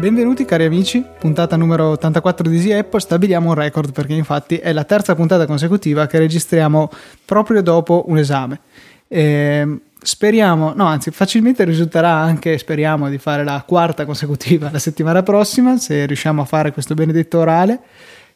Benvenuti cari amici, puntata numero 84 di Easy Apple, stabiliamo un record perché infatti è la terza puntata consecutiva che registriamo proprio dopo un esame. E speriamo, no anzi facilmente risulterà anche, speriamo di fare la quarta consecutiva la settimana prossima se riusciamo a fare questo benedetto orale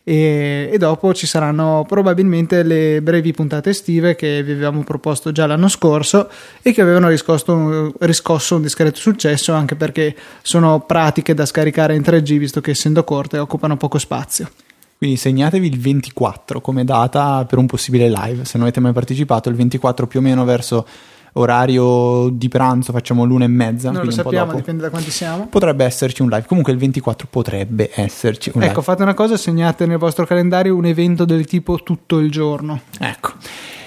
e, e, dopo ci saranno probabilmente le brevi puntate estive che vi avevamo proposto già l'anno scorso e che avevano riscosso, riscosso un discreto successo anche perché sono pratiche da scaricare in 3G visto che essendo corte occupano poco spazio. Quindi segnatevi il 24 come data per un possibile live. Se non avete mai partecipato, il 24 più o meno verso orario di pranzo facciamo l'una e mezza. Non lo sappiamo, dipende da quanti siamo. Potrebbe esserci un live. Comunque il 24 potrebbe esserci un ecco, live. Ecco, fate una cosa, segnate nel vostro calendario un evento del tipo tutto il giorno. Ecco.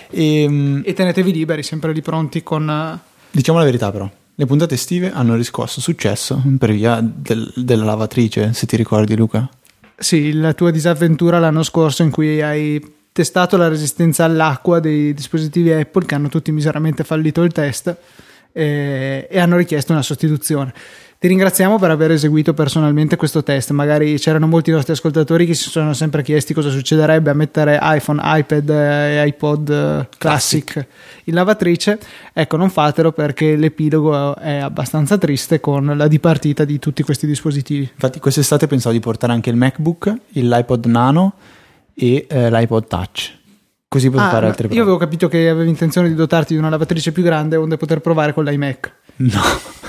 E, ehm, e tenetevi liberi, sempre lì pronti con... Diciamo la verità però. Le puntate estive hanno riscosso successo per via del, della lavatrice, se ti ricordi Luca. Sì, la tua disavventura l'anno scorso in cui hai testato la resistenza all'acqua dei dispositivi Apple che hanno tutti miseramente fallito il test e, e hanno richiesto una sostituzione. Ti ringraziamo per aver eseguito personalmente questo test. Magari c'erano molti nostri ascoltatori che si sono sempre chiesti cosa succederebbe a mettere iPhone, iPad e iPod Classic in lavatrice. Ecco, non fatelo perché l'epilogo è abbastanza triste con la dipartita di tutti questi dispositivi. Infatti, quest'estate pensavo di portare anche il MacBook, l'iPod Nano e eh, l'iPod Touch. Così poter ah, fare altre prove. Io avevo capito che avevi intenzione di dotarti di una lavatrice più grande onde poter provare con l'iMac. No,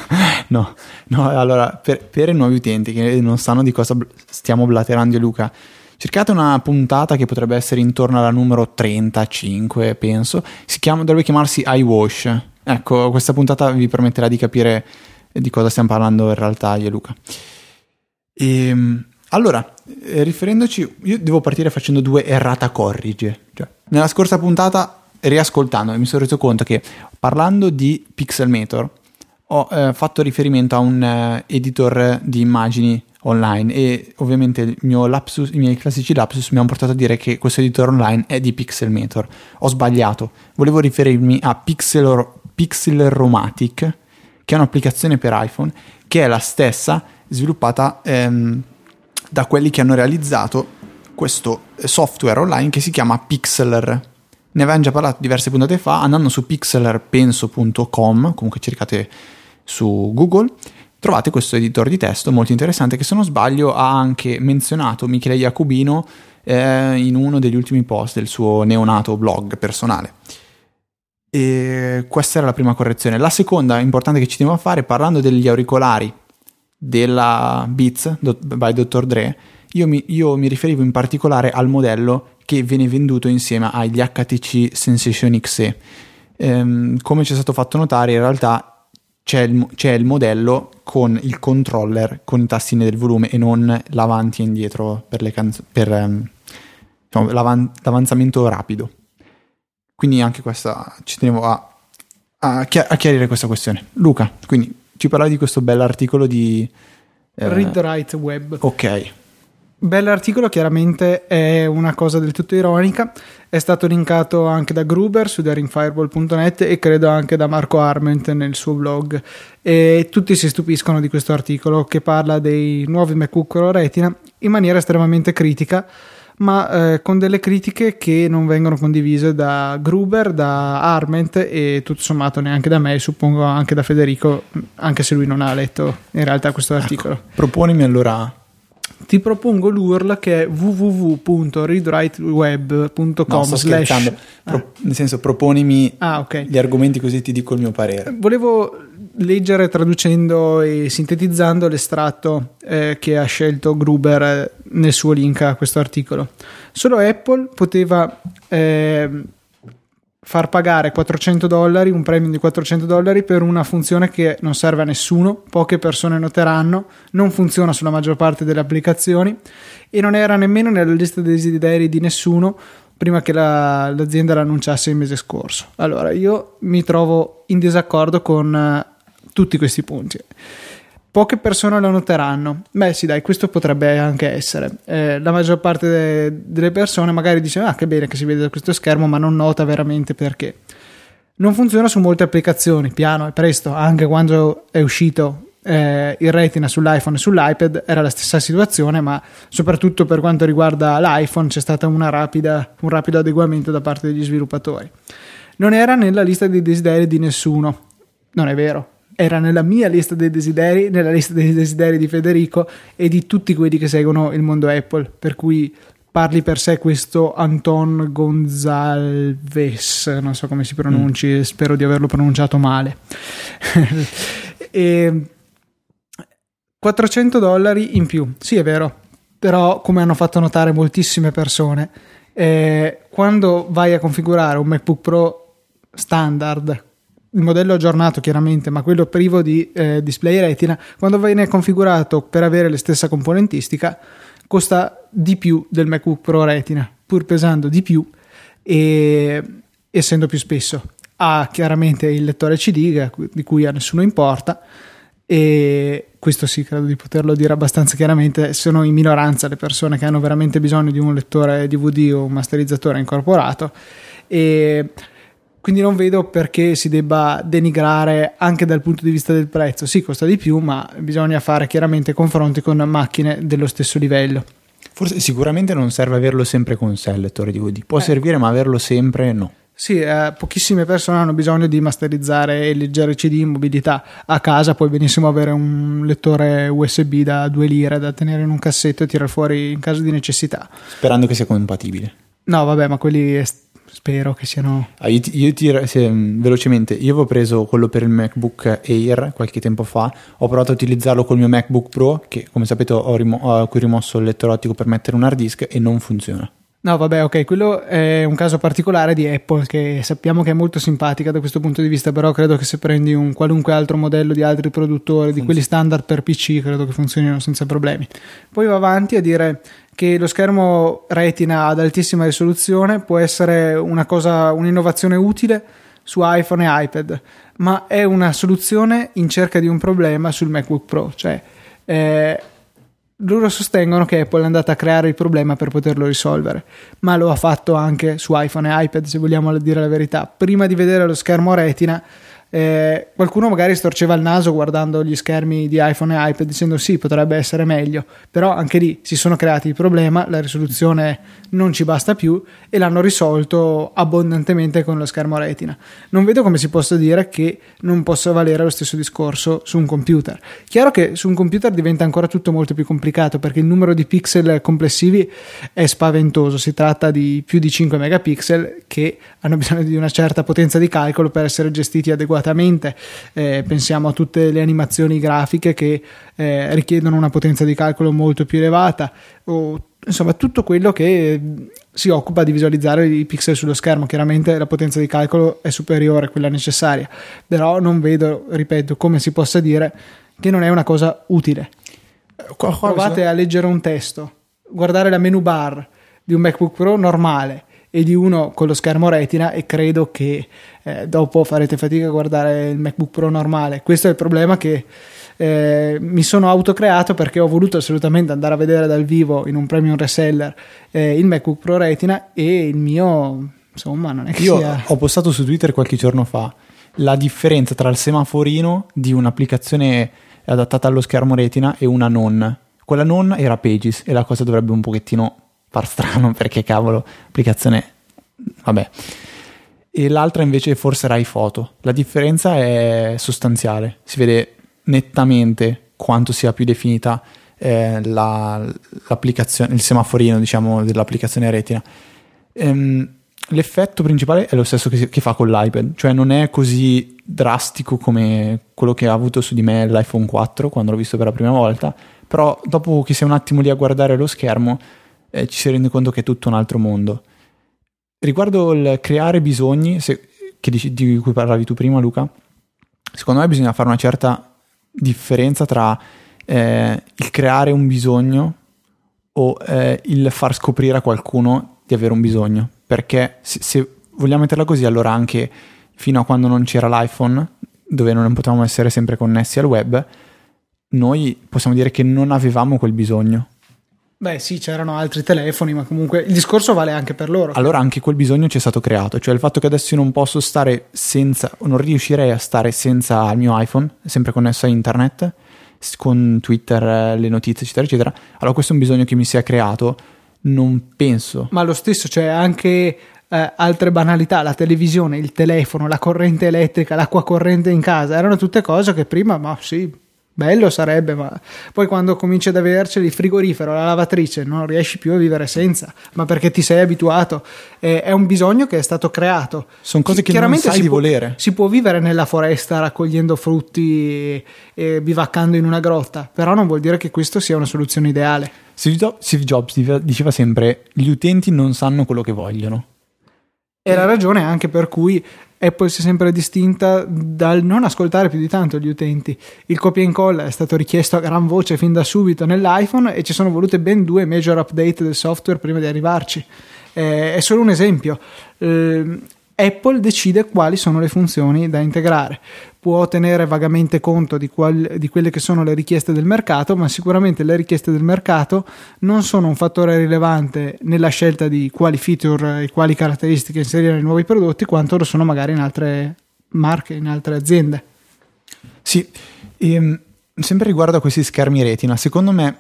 no, no. Allora, per, per, i nuovi utenti che non sanno di cosa stiamo blaterando io Luca, cercate una puntata che potrebbe essere intorno alla numero 35, penso. Si chiama, dovrebbe chiamarsi iWash. Ecco, questa puntata vi permetterà di capire di cosa stiamo parlando in realtà io e Luca. E, ehm, allora, eh, riferendoci, io devo partire facendo due errata corrige. Cioè, nella scorsa puntata, riascoltando, mi sono reso conto che parlando di Pixelmator ho eh, fatto riferimento a un eh, editor di immagini online e ovviamente lapsus, i miei classici lapsus mi hanno portato a dire che questo editor online è di Pixelmator. Ho sbagliato, volevo riferirmi a Pixel, Pixelromatic, che è un'applicazione per iPhone, che è la stessa sviluppata... Ehm, da quelli che hanno realizzato questo software online che si chiama Pixeler. Ne avevamo già parlato diverse puntate fa, andando su pixelerpenso.com, comunque cercate su Google, trovate questo editor di testo molto interessante che se non sbaglio ha anche menzionato Michele Jacobino eh, in uno degli ultimi post del suo neonato blog personale. E questa era la prima correzione. La seconda importante che ci a fare, parlando degli auricolari della Beats by Dr. Dre, io mi, io mi, riferivo in particolare al modello che viene venduto insieme agli HTC Sensation XE. Ehm, come ci è stato fatto notare, in realtà c'è il, c'è il, modello con il controller con i tastini del volume e non l'avanti e indietro per, le canz- per um, diciamo, l'avan- l'avanzamento rapido. Quindi anche questa ci tenevo a, a, chi- a chiarire questa questione. Luca, quindi ci parlavi di questo bell'articolo di... Eh, Read Right Web. Ok. Bell'articolo, chiaramente è una cosa del tutto ironica, è stato linkato anche da Gruber su daringfireball.net e credo anche da Marco Arment nel suo blog e tutti si stupiscono di questo articolo che parla dei nuovi MacBook Pro Retina in maniera estremamente critica ma eh, con delle critiche che non vengono condivise da Gruber, da Arment e tutto sommato neanche da me e suppongo anche da Federico, anche se lui non ha letto in realtà questo ecco, articolo. Ecco, proponimi allora ti propongo l'URL che è www.readwriteweb.com no, slash... scherzando ah. nel senso proponimi ah, okay. gli argomenti così ti dico il mio parere volevo leggere traducendo e sintetizzando l'estratto eh, che ha scelto Gruber eh, nel suo link a questo articolo. Solo Apple poteva eh, far pagare 400 dollari, un premio di 400 dollari per una funzione che non serve a nessuno, poche persone noteranno, non funziona sulla maggior parte delle applicazioni e non era nemmeno nella lista dei desideri di nessuno prima che la, l'azienda l'annunciasse il mese scorso. Allora, io mi trovo in disaccordo con tutti questi punti. Poche persone lo noteranno. Beh, sì, dai, questo potrebbe anche essere. Eh, la maggior parte de- delle persone magari dice: Ah, che bene che si vede da questo schermo, ma non nota veramente perché. Non funziona su molte applicazioni, piano e presto, anche quando è uscito eh, il retina sull'iPhone e sull'iPad era la stessa situazione, ma soprattutto per quanto riguarda l'iPhone c'è stato un rapido adeguamento da parte degli sviluppatori. Non era nella lista dei desideri di nessuno, non è vero, era nella mia lista dei desideri, nella lista dei desideri di Federico e di tutti quelli che seguono il mondo Apple, per cui parli per sé questo Anton Gonzalves, non so come si pronunci, mm. spero di averlo pronunciato male. e 400 dollari in più, sì è vero, però come hanno fatto notare moltissime persone, eh, quando vai a configurare un MacBook Pro standard il modello aggiornato chiaramente, ma quello privo di eh, display retina, quando viene configurato per avere la stessa componentistica, costa di più del MacBook Pro retina, pur pesando di più e essendo più spesso. Ha chiaramente il lettore CD, di cui a nessuno importa, e questo sì, credo di poterlo dire abbastanza chiaramente, sono in minoranza le persone che hanno veramente bisogno di un lettore DVD o un masterizzatore incorporato. E quindi non vedo perché si debba denigrare anche dal punto di vista del prezzo. Sì, costa di più, ma bisogna fare chiaramente confronti con macchine dello stesso livello. Forse sicuramente non serve averlo sempre con sé il lettore DVD. Può eh. servire, ma averlo sempre no. Sì, eh, pochissime persone hanno bisogno di masterizzare e leggere CD in mobilità a casa, puoi benissimo avere un lettore USB da 2 lire da tenere in un cassetto e tirare fuori in caso di necessità. Sperando che sia compatibile. No, vabbè, ma quelli est- Spero che siano. Ah, io, io ti, se, velocemente, io avevo preso quello per il MacBook Air qualche tempo fa. Ho provato a utilizzarlo col mio MacBook Pro, che come sapete ho, rimo- ho qui rimosso il lettore ottico per mettere un hard disk e non funziona. No, vabbè, ok, quello è un caso particolare di Apple che sappiamo che è molto simpatica da questo punto di vista, però credo che se prendi un qualunque altro modello di altri produttori, di quelli standard per PC, credo che funzionino senza problemi. Poi va avanti a dire che lo schermo retina ad altissima risoluzione può essere una cosa, un'innovazione utile su iPhone e iPad, ma è una soluzione in cerca di un problema sul MacBook Pro, cioè eh, loro sostengono che Apple è andata a creare il problema per poterlo risolvere, ma lo ha fatto anche su iPhone e iPad, se vogliamo dire la verità. Prima di vedere lo schermo retina, eh, qualcuno magari storceva il naso guardando gli schermi di iPhone e iPad dicendo sì, potrebbe essere meglio, però anche lì si sono creati il problema, la risoluzione non ci basta più e l'hanno risolto abbondantemente con lo schermo retina. Non vedo come si possa dire che non possa valere lo stesso discorso su un computer. Chiaro che su un computer diventa ancora tutto molto più complicato perché il numero di pixel complessivi è spaventoso, si tratta di più di 5 megapixel che hanno bisogno di una certa potenza di calcolo per essere gestiti adeguatamente adeguatamente. Eh, pensiamo a tutte le animazioni grafiche che eh, richiedono una potenza di calcolo molto più elevata o insomma tutto quello che si occupa di visualizzare i pixel sullo schermo. Chiaramente la potenza di calcolo è superiore a quella necessaria, però non vedo, ripeto, come si possa dire che non è una cosa utile. Provate a leggere un testo, guardare la menu bar di un MacBook Pro normale e di uno con lo schermo retina e credo che eh, dopo farete fatica a guardare il MacBook Pro normale. Questo è il problema che eh, mi sono autocreato perché ho voluto assolutamente andare a vedere dal vivo in un premium reseller eh, il MacBook Pro retina e il mio insomma non è che Io sia... ho postato su Twitter qualche giorno fa la differenza tra il semaforino di un'applicazione adattata allo schermo retina e una non. Quella non era Pages e la cosa dovrebbe un pochettino far strano perché cavolo, applicazione, vabbè. E l'altra invece forse era iPhoto. La differenza è sostanziale, si vede nettamente quanto sia più definita eh, la, l'applicazione, il semaforino diciamo dell'applicazione retina. Ehm, l'effetto principale è lo stesso che, che, fa con l'iPad, cioè non è così drastico come quello che ha avuto su di me l'iPhone 4 quando l'ho visto per la prima volta, però dopo che sei un attimo lì a guardare lo schermo eh, ci si rende conto che è tutto un altro mondo. Riguardo il creare bisogni, se, dici, di cui parlavi tu prima Luca, secondo me bisogna fare una certa differenza tra eh, il creare un bisogno o eh, il far scoprire a qualcuno di avere un bisogno. Perché se, se, vogliamo metterla così, allora anche fino a quando non c'era l'iPhone, dove non potevamo essere sempre connessi al web, noi possiamo dire che non avevamo quel bisogno. Beh sì, c'erano altri telefoni, ma comunque il discorso vale anche per loro. Allora anche quel bisogno ci è stato creato, cioè il fatto che adesso io non posso stare senza, non riuscirei a stare senza il mio iPhone, sempre connesso a internet, con Twitter, eh, le notizie, eccetera, eccetera. Allora questo è un bisogno che mi si è creato, non penso. Ma lo stesso, cioè anche eh, altre banalità, la televisione, il telefono, la corrente elettrica, l'acqua corrente in casa, erano tutte cose che prima, ma sì, bello sarebbe, ma poi quando cominci ad averceli il frigorifero, la lavatrice, non riesci più a vivere senza, ma perché ti sei abituato. Eh, è un bisogno che è stato creato. Sono cose che Chiaramente non sai si di può, volere. Si può vivere nella foresta raccogliendo frutti e, bivaccando in una grotta, però non vuol dire che questo sia una soluzione ideale. Steve Jobs diceva sempre: gli utenti non sanno quello che vogliono. E la ragione anche per cui Apple si è sempre distinta dal non ascoltare più di tanto gli utenti. Il copia e incolla è stato richiesto a gran voce fin da subito nell'iPhone e ci sono volute ben due major update del software prima di arrivarci. Eh, è solo un esempio. Eh, Apple decide quali sono le funzioni da integrare. Può tenere vagamente conto di, qual, di, quelle che sono le richieste del mercato, ma sicuramente le richieste del mercato non sono un fattore rilevante nella scelta di quali feature e quali caratteristiche inserire nei nuovi prodotti, quanto lo sono magari in altre marche, in altre aziende. Sì, ehm, sempre riguardo a questi schermi retina, secondo me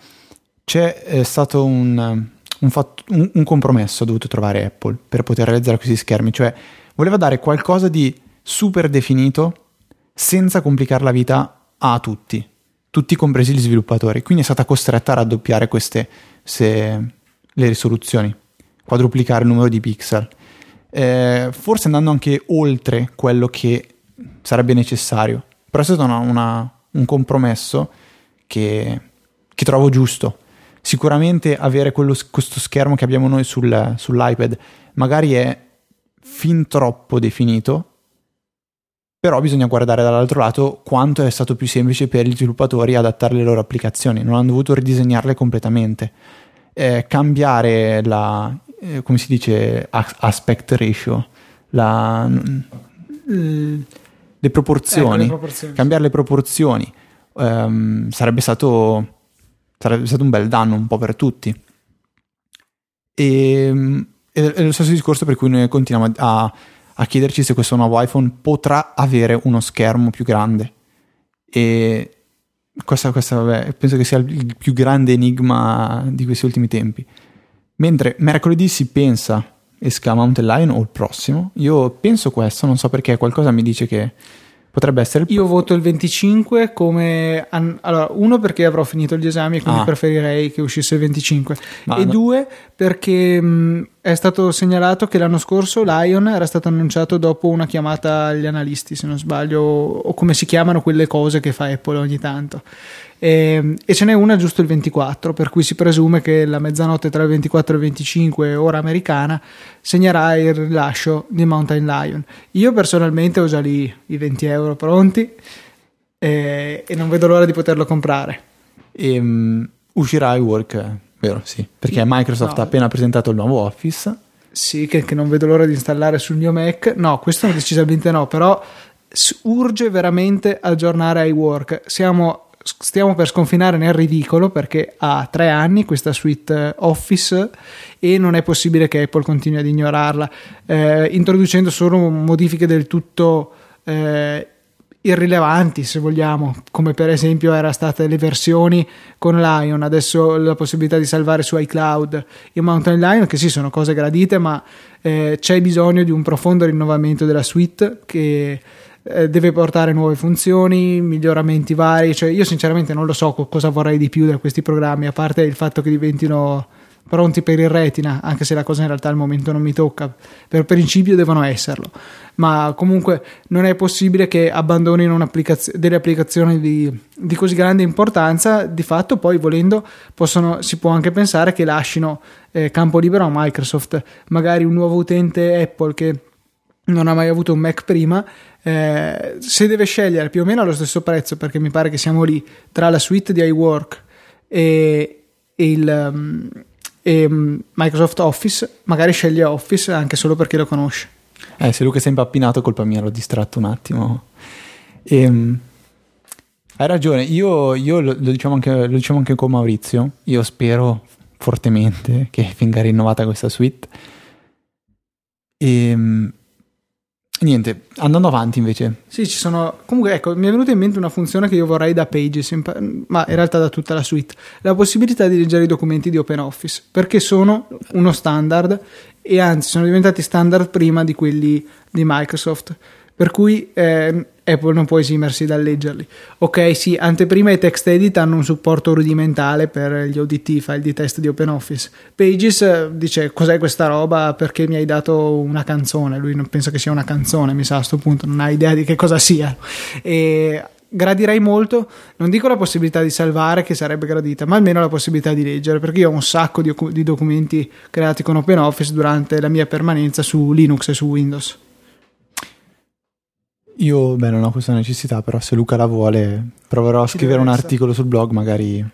c'è eh, stato un, un, fatto, un, un compromesso dovuto trovare Apple per poter realizzare questi schermi, cioè voleva dare qualcosa di super definito senza complicare la vita a tutti, tutti compresi gli sviluppatori. Quindi è stata costretta a raddoppiare queste se, le risoluzioni, quadruplicare il numero di pixel. Eh, forse andando anche oltre quello che sarebbe necessario, però è stato una, una, un compromesso che, che, trovo giusto. Sicuramente avere quello, questo schermo che abbiamo noi sul, sull'iPad magari è fin troppo definito, però bisogna guardare dall'altro lato quanto è stato più semplice per gli sviluppatori adattare le loro applicazioni, non hanno dovuto ridisegnarle completamente. Eh, cambiare la, eh, come si dice, aspect ratio, la, mm, le, proporzioni, ecco, le proporzioni, cambiare le proporzioni ehm, sarebbe, stato, sarebbe stato un bel danno un po' per tutti. E ehm, è lo stesso discorso per cui noi continuiamo a, a chiederci se questo nuovo iPhone potrà avere uno schermo più grande. E questa, questa vabbè, penso che sia il più grande enigma di questi ultimi tempi. Mentre mercoledì si pensa esca Mountain Lion o il prossimo, io penso questo, non so perché, qualcosa mi dice che Potrebbe essere. Io voto il 25 come. An- allora, uno perché avrò finito gli esami e quindi ah. preferirei che uscisse il 25. Ma e no. due perché mh, è stato segnalato che l'anno scorso Lion era stato annunciato dopo una chiamata agli analisti, se non sbaglio, o come si chiamano quelle cose che fa Apple ogni tanto. E, ehm, e, ce n'è una giusto il 24, per cui si presume che la mezzanotte tra il 24 e il 25, ora americana, segnerà il rilascio di Mountain Lion. Io personalmente ho già lì i 20 euro pronti e, e non vedo l'ora di poterlo comprare. E, um, uscirà iWork, vero? Sì, perché Microsoft no. ha appena presentato il nuovo Office. Sì, che, che non vedo l'ora di installare sul mio Mac. No, questo decisamente no, però urge veramente aggiornare iWork. Siamo stiamo per sconfinare nel ridicolo perché ha tre anni questa suite Office e non è possibile che Apple continui ad ignorarla, eh, introducendo solo modifiche del tutto eh, irrilevanti, se vogliamo, come per esempio erano state le versioni con Lion, adesso la possibilità di salvare su iCloud. E Mountain Lion, che sì, sono cose gradite, ma eh, c'è bisogno di un profondo rinnovamento della suite che eh, deve portare nuove funzioni, miglioramenti vari, cioè io sinceramente non lo so cosa vorrei di più da questi programmi, a parte il fatto che diventino pronti per il retina, anche se la cosa in realtà al momento non mi tocca, per principio devono esserlo, ma comunque non è possibile che abbandonino delle applicazioni di, di, così grande importanza, di fatto poi volendo possono, si può anche pensare che lasciano eh, campo libero a Microsoft, magari un nuovo utente Apple che non ha mai avuto un Mac prima, eh, se deve scegliere più o meno allo stesso prezzo, perché mi pare che siamo lì tra la suite di iWork e, e il um, e, um, Microsoft Office, magari sceglie Office anche solo perché lo conosce. Eh, se Luca è impappinato, colpa mia, l'ho distratto un attimo. E, um, Hai ragione, io, io lo, lo, diciamo anche, lo diciamo anche con Maurizio, io spero fortemente che venga rinnovata questa suite. E ehm, niente, andando avanti invece. Sì, ci sono. Comunque, ecco, mi è venuta in mente una funzione che io vorrei da Pages, ma in realtà da tutta la suite: la possibilità di leggere i documenti di OpenOffice, perché sono uno standard e anzi sono diventati standard prima di quelli di Microsoft. Per cui eh, Apple non può esimersi dal leggerli. Ok, sì, anteprima e TextEdit hanno un supporto rudimentale per gli ODT, file di test di OpenOffice. Pages eh, dice cos'è questa roba perché mi hai dato una canzone, lui non pensa che sia una canzone, mi sa a questo punto, non ha idea di che cosa sia. E gradirei molto, non dico la possibilità di salvare che sarebbe gradita, ma almeno la possibilità di leggere, perché io ho un sacco di, di documenti creati con OpenOffice durante la mia permanenza su Linux e su Windows. Io, beh, non ho questa necessità, però se Luca la vuole, proverò a Ci scrivere un articolo sul blog, magari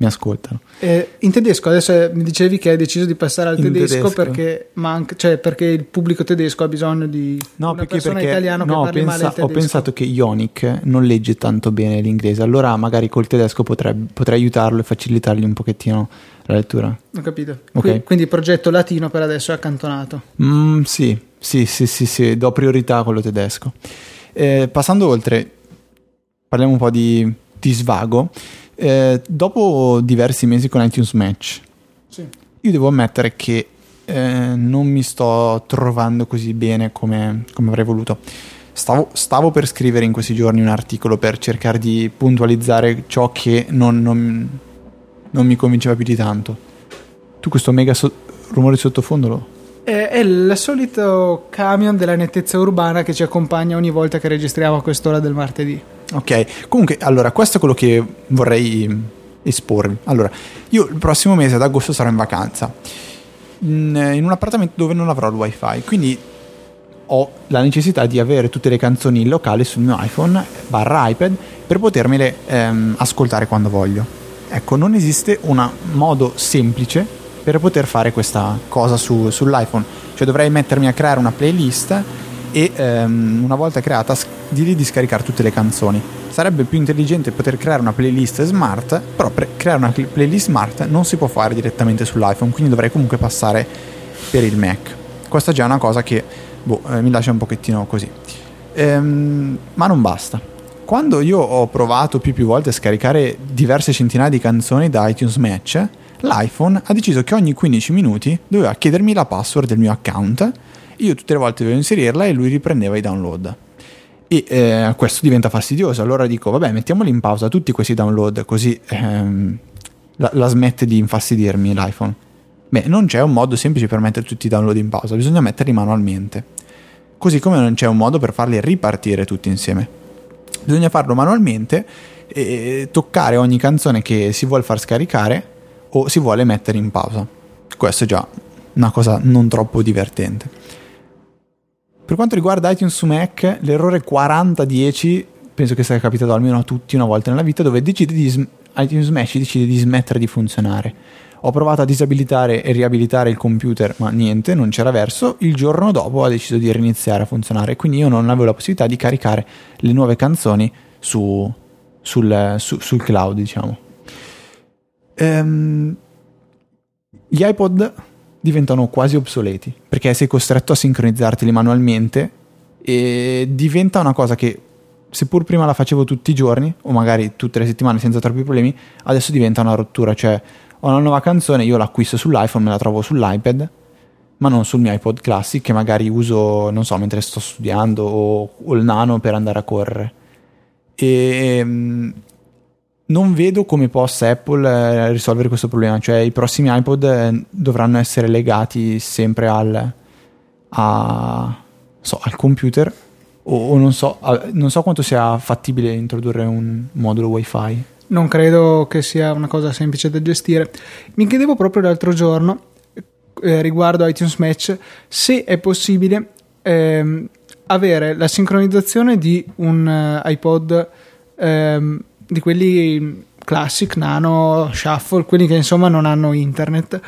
mi ascoltano. Eh, in tedesco, adesso mi dicevi che hai deciso di passare al tedesco, tedesco, Perché, manca, cioè perché il pubblico tedesco ha bisogno di no, una perché, persona italiana no, pensa, male Ho pensato che Ionic non legge tanto bene l'inglese, allora magari col tedesco potrebbe, potrei aiutarlo e facilitargli un pochettino la lettura. Ho capito. Okay. Quindi il progetto latino per adesso è accantonato. Mm, sì, sì, sì, sì, sì, do priorità a quello tedesco. Eh, passando oltre, parliamo un po' di, di svago. Eh, dopo diversi mesi con iTunes Match, sì. io devo ammettere che eh, non mi sto trovando così bene come, come avrei voluto. Stavo, stavo, per scrivere in questi giorni un articolo per cercare di puntualizzare ciò che non, non, non mi convinceva più di tanto. Tu questo mega so- rumore di sottofondo lo, è il solito camion della nettezza urbana che ci accompagna ogni volta che registriamo a quest'ora del martedì. Ok, comunque, allora, questo è quello che vorrei esporvi. Allora, io il prossimo mese ad agosto sarò in vacanza in, in un appartamento dove non avrò il wifi, quindi ho la necessità di avere tutte le canzoni in locale sul mio iPhone barra iPad per potermele ehm, ascoltare quando voglio. Ecco, non esiste un modo semplice per poter fare questa cosa su, sull'iPhone. Cioè dovrei mettermi a creare una playlist e um, una volta creata dirgli di scaricare tutte le canzoni. Sarebbe più intelligente poter creare una playlist smart, però per creare una playlist smart non si può fare direttamente sull'iPhone, quindi dovrei comunque passare per il Mac. Questa è già una cosa che boh, eh, mi lascia un pochettino così. Ehm, ma non basta. Quando io ho provato più più volte a scaricare diverse centinaia di canzoni da iTunes Match, l'iPhone ha deciso che ogni 15 minuti doveva chiedermi la password del mio account, io tutte le volte dovevo inserirla e lui riprendeva i download. E eh, questo diventa fastidioso, allora dico vabbè mettiamoli in pausa tutti questi download così ehm, la, la smette di infastidirmi l'iPhone. Beh, non c'è un modo semplice per mettere tutti i download in pausa, bisogna metterli manualmente. Così come non c'è un modo per farli ripartire tutti insieme. Bisogna farlo manualmente e toccare ogni canzone che si vuole far scaricare o si vuole mettere in pausa. Questo è già una cosa non troppo divertente. Per quanto riguarda iTunes su Mac, l'errore 4010 penso che sia capitato almeno a tutti una volta nella vita dove di, iTunes Mesh decide di smettere di funzionare. Ho provato a disabilitare e riabilitare il computer, ma niente, non c'era verso. Il giorno dopo ha deciso di riniziare a funzionare, quindi io non avevo la possibilità di caricare le nuove canzoni su, sul, su, sul cloud, diciamo ehm, gli iPod diventano quasi obsoleti perché sei costretto a sincronizzarteli manualmente e diventa una cosa che seppur prima la facevo tutti i giorni o magari tutte le settimane senza troppi problemi adesso diventa una rottura cioè ho una nuova canzone io l'acquisto sull'iPhone me la trovo sull'iPad ma non sul mio iPod Classic che magari uso non so mentre sto studiando o, o il nano per andare a correre. E ehm, non vedo come possa Apple eh, risolvere questo problema, cioè i prossimi iPod eh, dovranno essere legati sempre al, a, so, al computer o, o non, so, a, non, so, quanto sia fattibile introdurre un modulo wifi. Non credo che sia una cosa semplice da gestire. Mi chiedevo proprio l'altro giorno eh, riguardo iTunes Match se è possibile ehm, avere la sincronizzazione di un uh, iPod ehm, di quelli classic, nano, shuffle, quelli che insomma non hanno internet,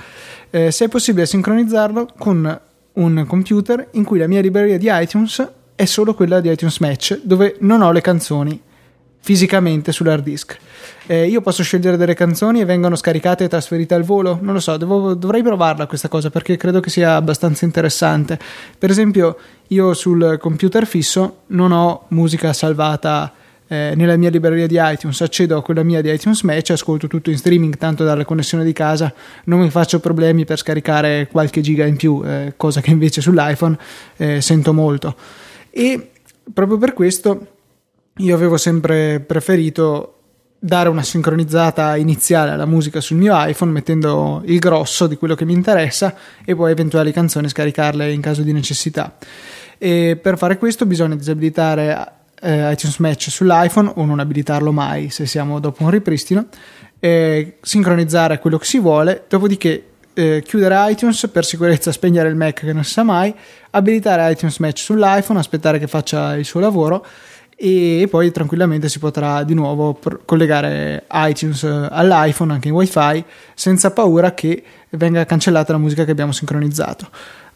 eh, se è possibile sincronizzarlo con un computer in cui la mia libreria di iTunes è solo quella di iTunes Match, dove non ho le canzoni fisicamente sull'hard disk. Eh, io posso scegliere delle canzoni e vengono scaricate e trasferite al volo? Non lo so, devo, dovrei provarla questa cosa perché credo che sia abbastanza interessante. Per esempio, io sul computer fisso non ho musica salvata eh, nella mia libreria di iTunes, accedo a quella mia di iTunes Match, ascolto tutto in streaming, tanto dalla connessione di casa non mi faccio problemi per scaricare qualche giga in più, eh, cosa che invece sull'iPhone eh, sento molto. E proprio per questo io avevo sempre preferito dare una sincronizzata iniziale alla musica sul mio iPhone mettendo il grosso di quello che mi interessa e poi eventuali canzoni scaricarle in caso di necessità. E per fare questo bisogna disabilitare eh, iTunes Match sull'iPhone o non abilitarlo mai se siamo dopo un ripristino, eh, sincronizzare quello che si vuole, dopodiché eh, chiudere iTunes per sicurezza, spegnere il Mac che non si sa mai, abilitare iTunes Match sull'iPhone, aspettare che faccia il suo lavoro e poi tranquillamente si potrà di nuovo pr- collegare iTunes eh, all'iPhone anche in wifi senza paura che venga cancellata la musica che abbiamo sincronizzato.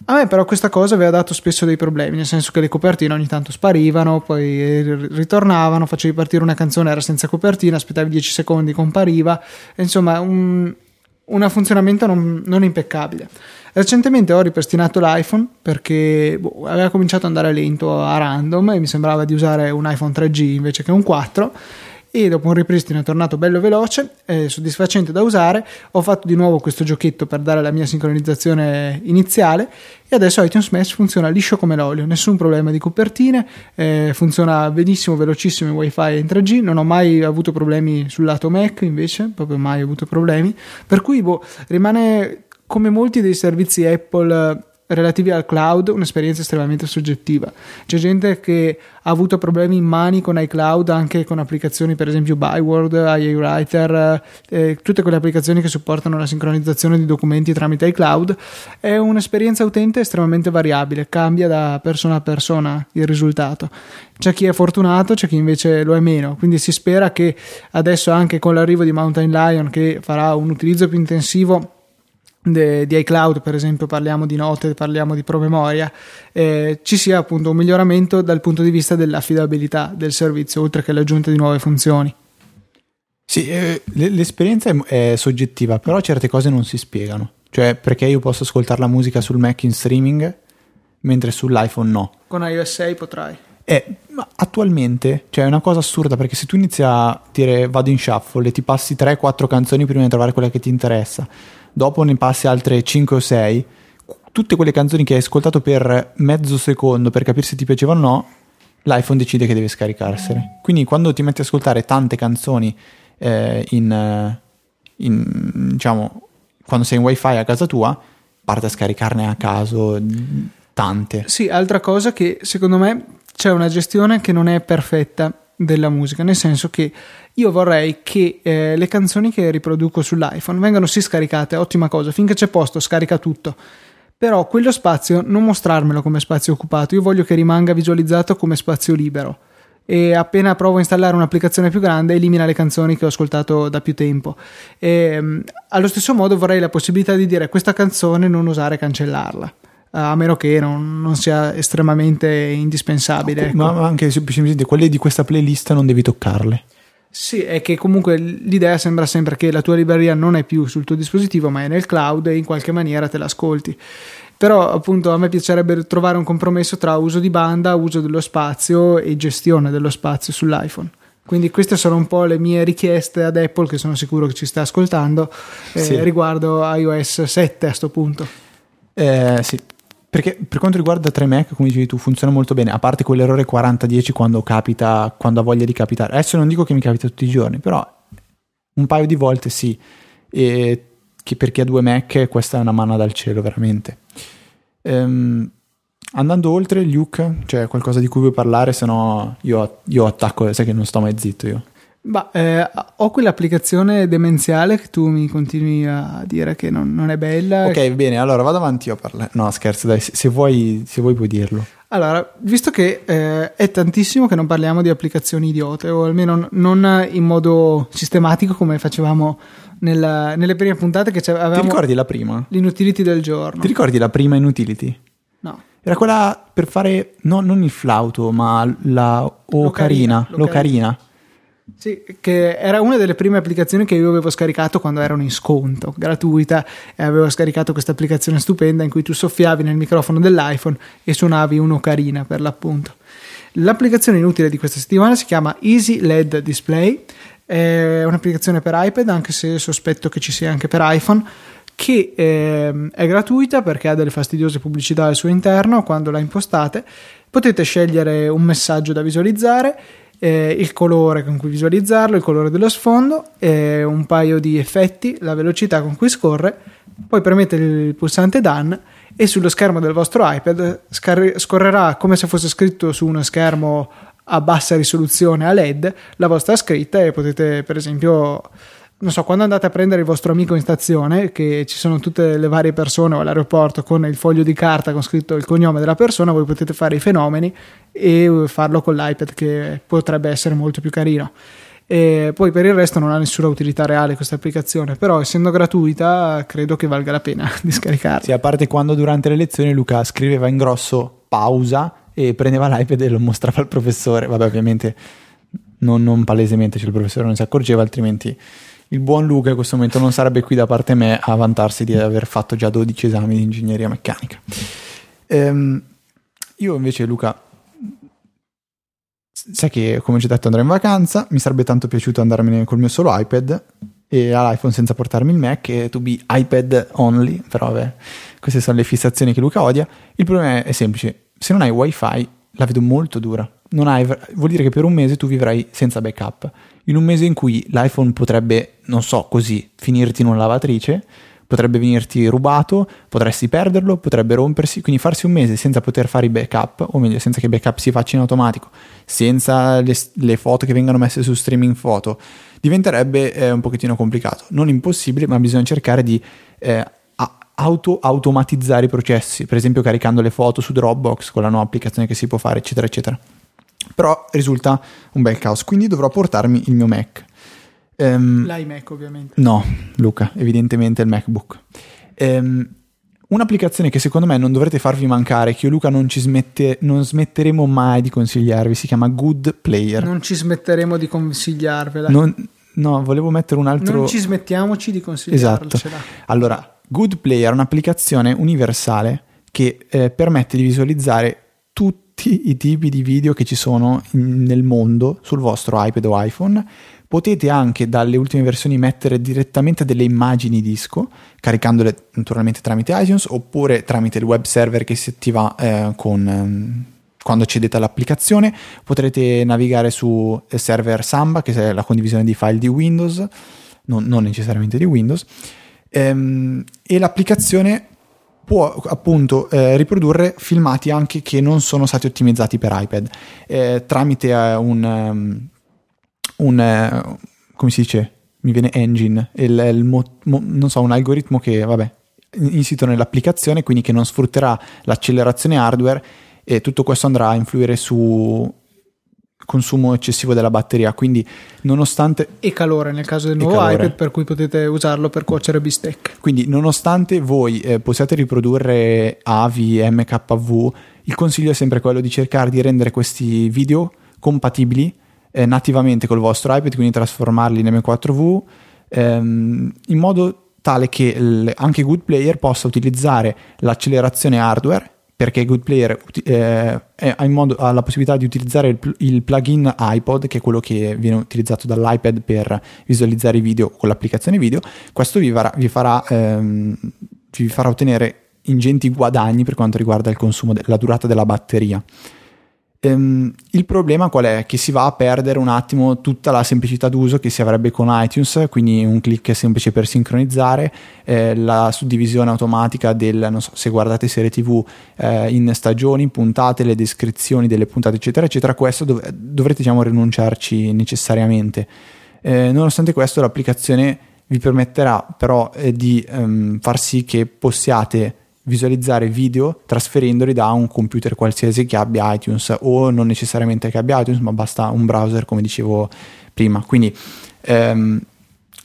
A me però questa cosa aveva dato spesso dei problemi, nel senso che le copertine ogni tanto sparivano, poi ritornavano, facevi partire una canzone, era senza copertina, aspettavi 10 secondi, compariva, insomma un, un funzionamento non, non, impeccabile. Recentemente ho ripristinato l'iPhone perché boh, aveva cominciato ad andare lento a random e mi sembrava di usare un iPhone 3G invece che un 4 e dopo un ripristino è tornato bello veloce, eh, soddisfacente da usare. Ho fatto di nuovo questo giochetto per dare la mia sincronizzazione iniziale. E adesso iTunes Mesh funziona liscio come l'olio, nessun problema di copertine, eh, funziona benissimo, velocissimo in wifi e in 3G, non ho mai avuto problemi sul lato Mac invece, proprio mai avuto problemi, per cui boh, rimane come molti dei servizi Apple relativi al cloud un'esperienza estremamente soggettiva. C'è gente che ha avuto problemi in mani con iCloud anche con applicazioni per esempio Byword, IA Writer, eh, tutte quelle applicazioni che supportano la sincronizzazione di documenti tramite iCloud. È un'esperienza utente estremamente variabile, cambia da persona a persona il risultato. C'è chi è fortunato, c'è chi invece lo è meno, quindi si spera che adesso anche con l'arrivo di Mountain Lion che farà un utilizzo più intensivo de, di iCloud, per esempio, parliamo di note, parliamo di promemoria, eh, ci sia appunto un miglioramento dal punto di vista dell'affidabilità del servizio, oltre che l'aggiunta di nuove funzioni. Sì, eh, l'esperienza è, è, soggettiva, però certe cose non si spiegano. Cioè, perché io posso ascoltare la musica sul Mac in streaming, mentre sull'iPhone no. Con iOS 6 potrai. Eh, ma attualmente, cioè è una cosa assurda perché se tu inizi a dire vado in shuffle e ti passi 3-4 canzoni prima di trovare quella che ti interessa, dopo ne passi altre 5 o 6, tutte quelle canzoni che hai ascoltato per mezzo secondo per capire se ti piacevano o no, l'iPhone decide che deve scaricarsene. Quindi quando ti metti ad ascoltare tante canzoni eh, in, in, diciamo, quando sei in wifi a casa tua, parte a scaricarne a caso tante. Sì, altra cosa che secondo me c'è una gestione che non è perfetta della musica, nel senso che io vorrei che eh, le canzoni che riproduco sull'iPhone vengano sì scaricate, ottima cosa, finché c'è posto scarica tutto, però quello spazio non mostrarmelo come spazio occupato, io voglio che rimanga visualizzato come spazio libero e appena provo a installare un'applicazione più grande elimina le canzoni che ho ascoltato da più tempo e, ehm, allo stesso modo vorrei la possibilità di dire questa canzone non usare e cancellarla a meno che non, non sia estremamente indispensabile. No, ecco. Ma anche semplicemente quelle di questa playlist non devi toccarle. Sì, è che comunque l'idea sembra sempre che la tua libreria non è più sul tuo dispositivo, ma è nel cloud e in qualche maniera te l'ascolti. Però appunto a me piacerebbe trovare un compromesso tra uso di banda, uso dello spazio e gestione dello spazio sull'iPhone. Quindi queste sono un po' le mie richieste ad Apple, che sono sicuro che ci sta ascoltando, eh, sì. riguardo iOS 7 a questo punto. Eh, sì, perché per quanto riguarda 3 Mac, come dicevi tu, funziona molto bene, a parte quell'errore 40-10 quando capita, quando ha voglia di capitare. Adesso non dico che mi capita tutti i giorni, però un paio di volte sì. E che per chi ha due Mac questa è una manna dal cielo, veramente. Ehm, andando oltre, Luke, c'è qualcosa di cui vuoi parlare, se no io, io attacco, sai che non sto mai zitto io. Ma eh, ho quell'applicazione demenziale che tu mi continui a dire che non, non è bella. Ok, bene, allora vado avanti io a parlare. No, scherzo, dai, se, se, vuoi, se vuoi puoi dirlo. Allora, visto che eh, è tantissimo che non parliamo di applicazioni idiote, o almeno non in modo sistematico come facevamo nella, nelle prime puntate che avevamo... Ti ricordi la prima? L'inutility del giorno. Ti ricordi la prima inutility? No. Era quella per fare, no, non il flauto, ma la ocarina. L'ocarina. l'ocarina Sì, che era una delle prime applicazioni che io avevo scaricato quando erano in sconto, gratuita, e avevo scaricato questa applicazione stupenda in cui tu soffiavi nel microfono dell'iPhone e suonavi un'ocarina per l'appunto. L'applicazione inutile di questa settimana si chiama Easy LED Display, è un'applicazione per iPad, anche se sospetto che ci sia anche per iPhone, che eh, è gratuita perché ha delle fastidiose pubblicità al suo interno quando la impostate. Potete scegliere un messaggio da visualizzare eh, il colore con cui visualizzarlo, il colore dello sfondo, eh, un paio di effetti, la velocità con cui scorre, poi premete il pulsante Done e sullo schermo del vostro iPad scar- scorrerà come se fosse scritto su uno schermo a bassa risoluzione a LED la vostra scritta e potete per esempio non so, quando andate a prendere il vostro amico in stazione, che ci sono tutte le varie persone o all'aeroporto con il foglio di carta con scritto il cognome della persona, voi potete fare i fenomeni e farlo con l'iPad che potrebbe essere molto più carino. E poi per il resto non ha nessuna utilità reale questa applicazione, però essendo gratuita credo che valga la pena di scaricarla. Sì, a parte quando durante le lezioni Luca scriveva in grosso pausa e prendeva l'iPad e lo mostrava al professore, vabbè ovviamente non, non palesemente, cioè il professore non si accorgeva, altrimenti il buon Luca in questo momento non sarebbe qui da parte me a vantarsi di aver fatto già 12 esami di ingegneria meccanica. Ehm, io invece Luca, sai che come ci ho detto andrò in vacanza, mi sarebbe tanto piaciuto andarmene col mio solo iPad e all'iPhone senza portarmi il Mac e to be iPad only, però vabbè, queste sono le fissazioni che Luca odia. Il problema è semplice, se non hai wifi la vedo molto dura. Hai, vuol dire che per un mese tu vivrai senza backup in un mese in cui l'iPhone potrebbe, non so, così, finirti in una lavatrice, potrebbe venirti rubato, potresti perderlo, potrebbe rompersi, quindi farsi un mese senza poter fare i backup, o meglio, senza che i backup si facciano in automatico, senza le, le foto che vengano messe su streaming foto, diventerebbe eh, un pochettino complicato. Non impossibile, ma bisogna cercare di eh, auto automatizzare i processi, per esempio caricando le foto su Dropbox con la nuova applicazione che si può fare, eccetera, eccetera però risulta un bel caos, quindi dovrò portarmi il mio Mac. Um, L'iMac ovviamente. No, Luca, evidentemente il MacBook. Um, un'applicazione che secondo me non dovrete farvi mancare, che io Luca non ci smette, non smetteremo mai di consigliarvi, si chiama Good Player. Non ci smetteremo di consigliarvela. Non, no, volevo mettere un altro... Non ci smettiamoci di consigliarvela. Esatto. Allora, Good Player è un'applicazione universale che eh, permette di visualizzare tutti tutti i tipi di video che ci sono in, nel mondo sul vostro iPad o iPhone. Potete anche dalle ultime versioni mettere direttamente delle immagini disco, caricandole naturalmente tramite iTunes oppure tramite il web server che si attiva eh, con, ehm, quando accedete all'applicazione. Potrete navigare su server Samba, che è la condivisione di file di Windows, non, non necessariamente di Windows. Ehm, e l'applicazione può appunto eh, riprodurre filmati anche che non sono stati ottimizzati per iPad eh, tramite eh, un, um, un eh, come si dice? Mi viene engine il, il mo, mo, non so un algoritmo che vabbè insito nell'applicazione quindi che non sfrutterà l'accelerazione hardware e tutto questo andrà a influire su consumo eccessivo della batteria, quindi nonostante... E calore nel caso del nuovo calore. iPad per cui potete usarlo per cuocere bistecche. Quindi nonostante voi eh, possiate riprodurre AVI, MKV, il consiglio è sempre quello di cercare di rendere questi video compatibili eh, nativamente col vostro iPad, quindi trasformarli in M4V ehm, in modo tale che l- anche Good Player possa utilizzare l'accelerazione hardware perché Good Player eh, ha, modo, ha, la possibilità di utilizzare il, il, plugin iPod, che è quello che viene utilizzato dall'iPad per visualizzare i video con l'applicazione video. Questo vi farà, vi farà, ehm, vi farà ottenere ingenti guadagni per quanto riguarda il consumo, de- la durata della batteria. Ehm, il problema qual è? Che si va a perdere un attimo tutta la semplicità d'uso che si avrebbe con iTunes, quindi un clic semplice per sincronizzare, eh, la suddivisione automatica del, non so, se guardate serie tv eh, in stagioni, puntate, le descrizioni delle puntate, eccetera, eccetera, questo dov- dovrete diciamo rinunciarci necessariamente. Eh, nonostante questo l'applicazione vi permetterà però eh, di ehm, far sì che possiate visualizzare video trasferendoli da un computer qualsiasi che abbia iTunes o non necessariamente che abbia iTunes ma basta un browser come dicevo prima. Quindi ehm,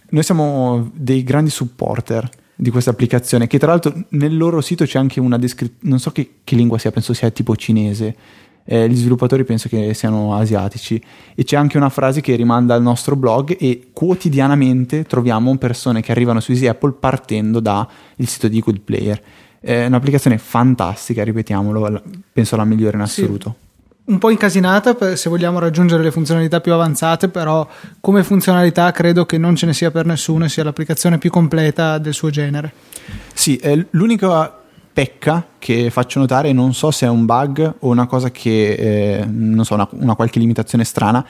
noi siamo dei grandi supporter di questa applicazione che tra l'altro nel loro sito c'è anche una descrizione non so che, che, lingua sia penso sia tipo cinese. Eh, gli sviluppatori penso che siano asiatici. E c'è anche una frase che rimanda al nostro blog e quotidianamente troviamo persone che arrivano su Easy Apple partendo dal sito di Good Player. È un'applicazione fantastica, ripetiamolo, penso la migliore in assoluto. Sì un po' incasinata per, se vogliamo raggiungere le funzionalità più avanzate, però come funzionalità credo che non ce ne sia per nessuno e sia l'applicazione più completa del suo genere. Sì, l'unica pecca che faccio notare, non so se è un bug o una cosa che, eh, non so, una, una, qualche limitazione strana,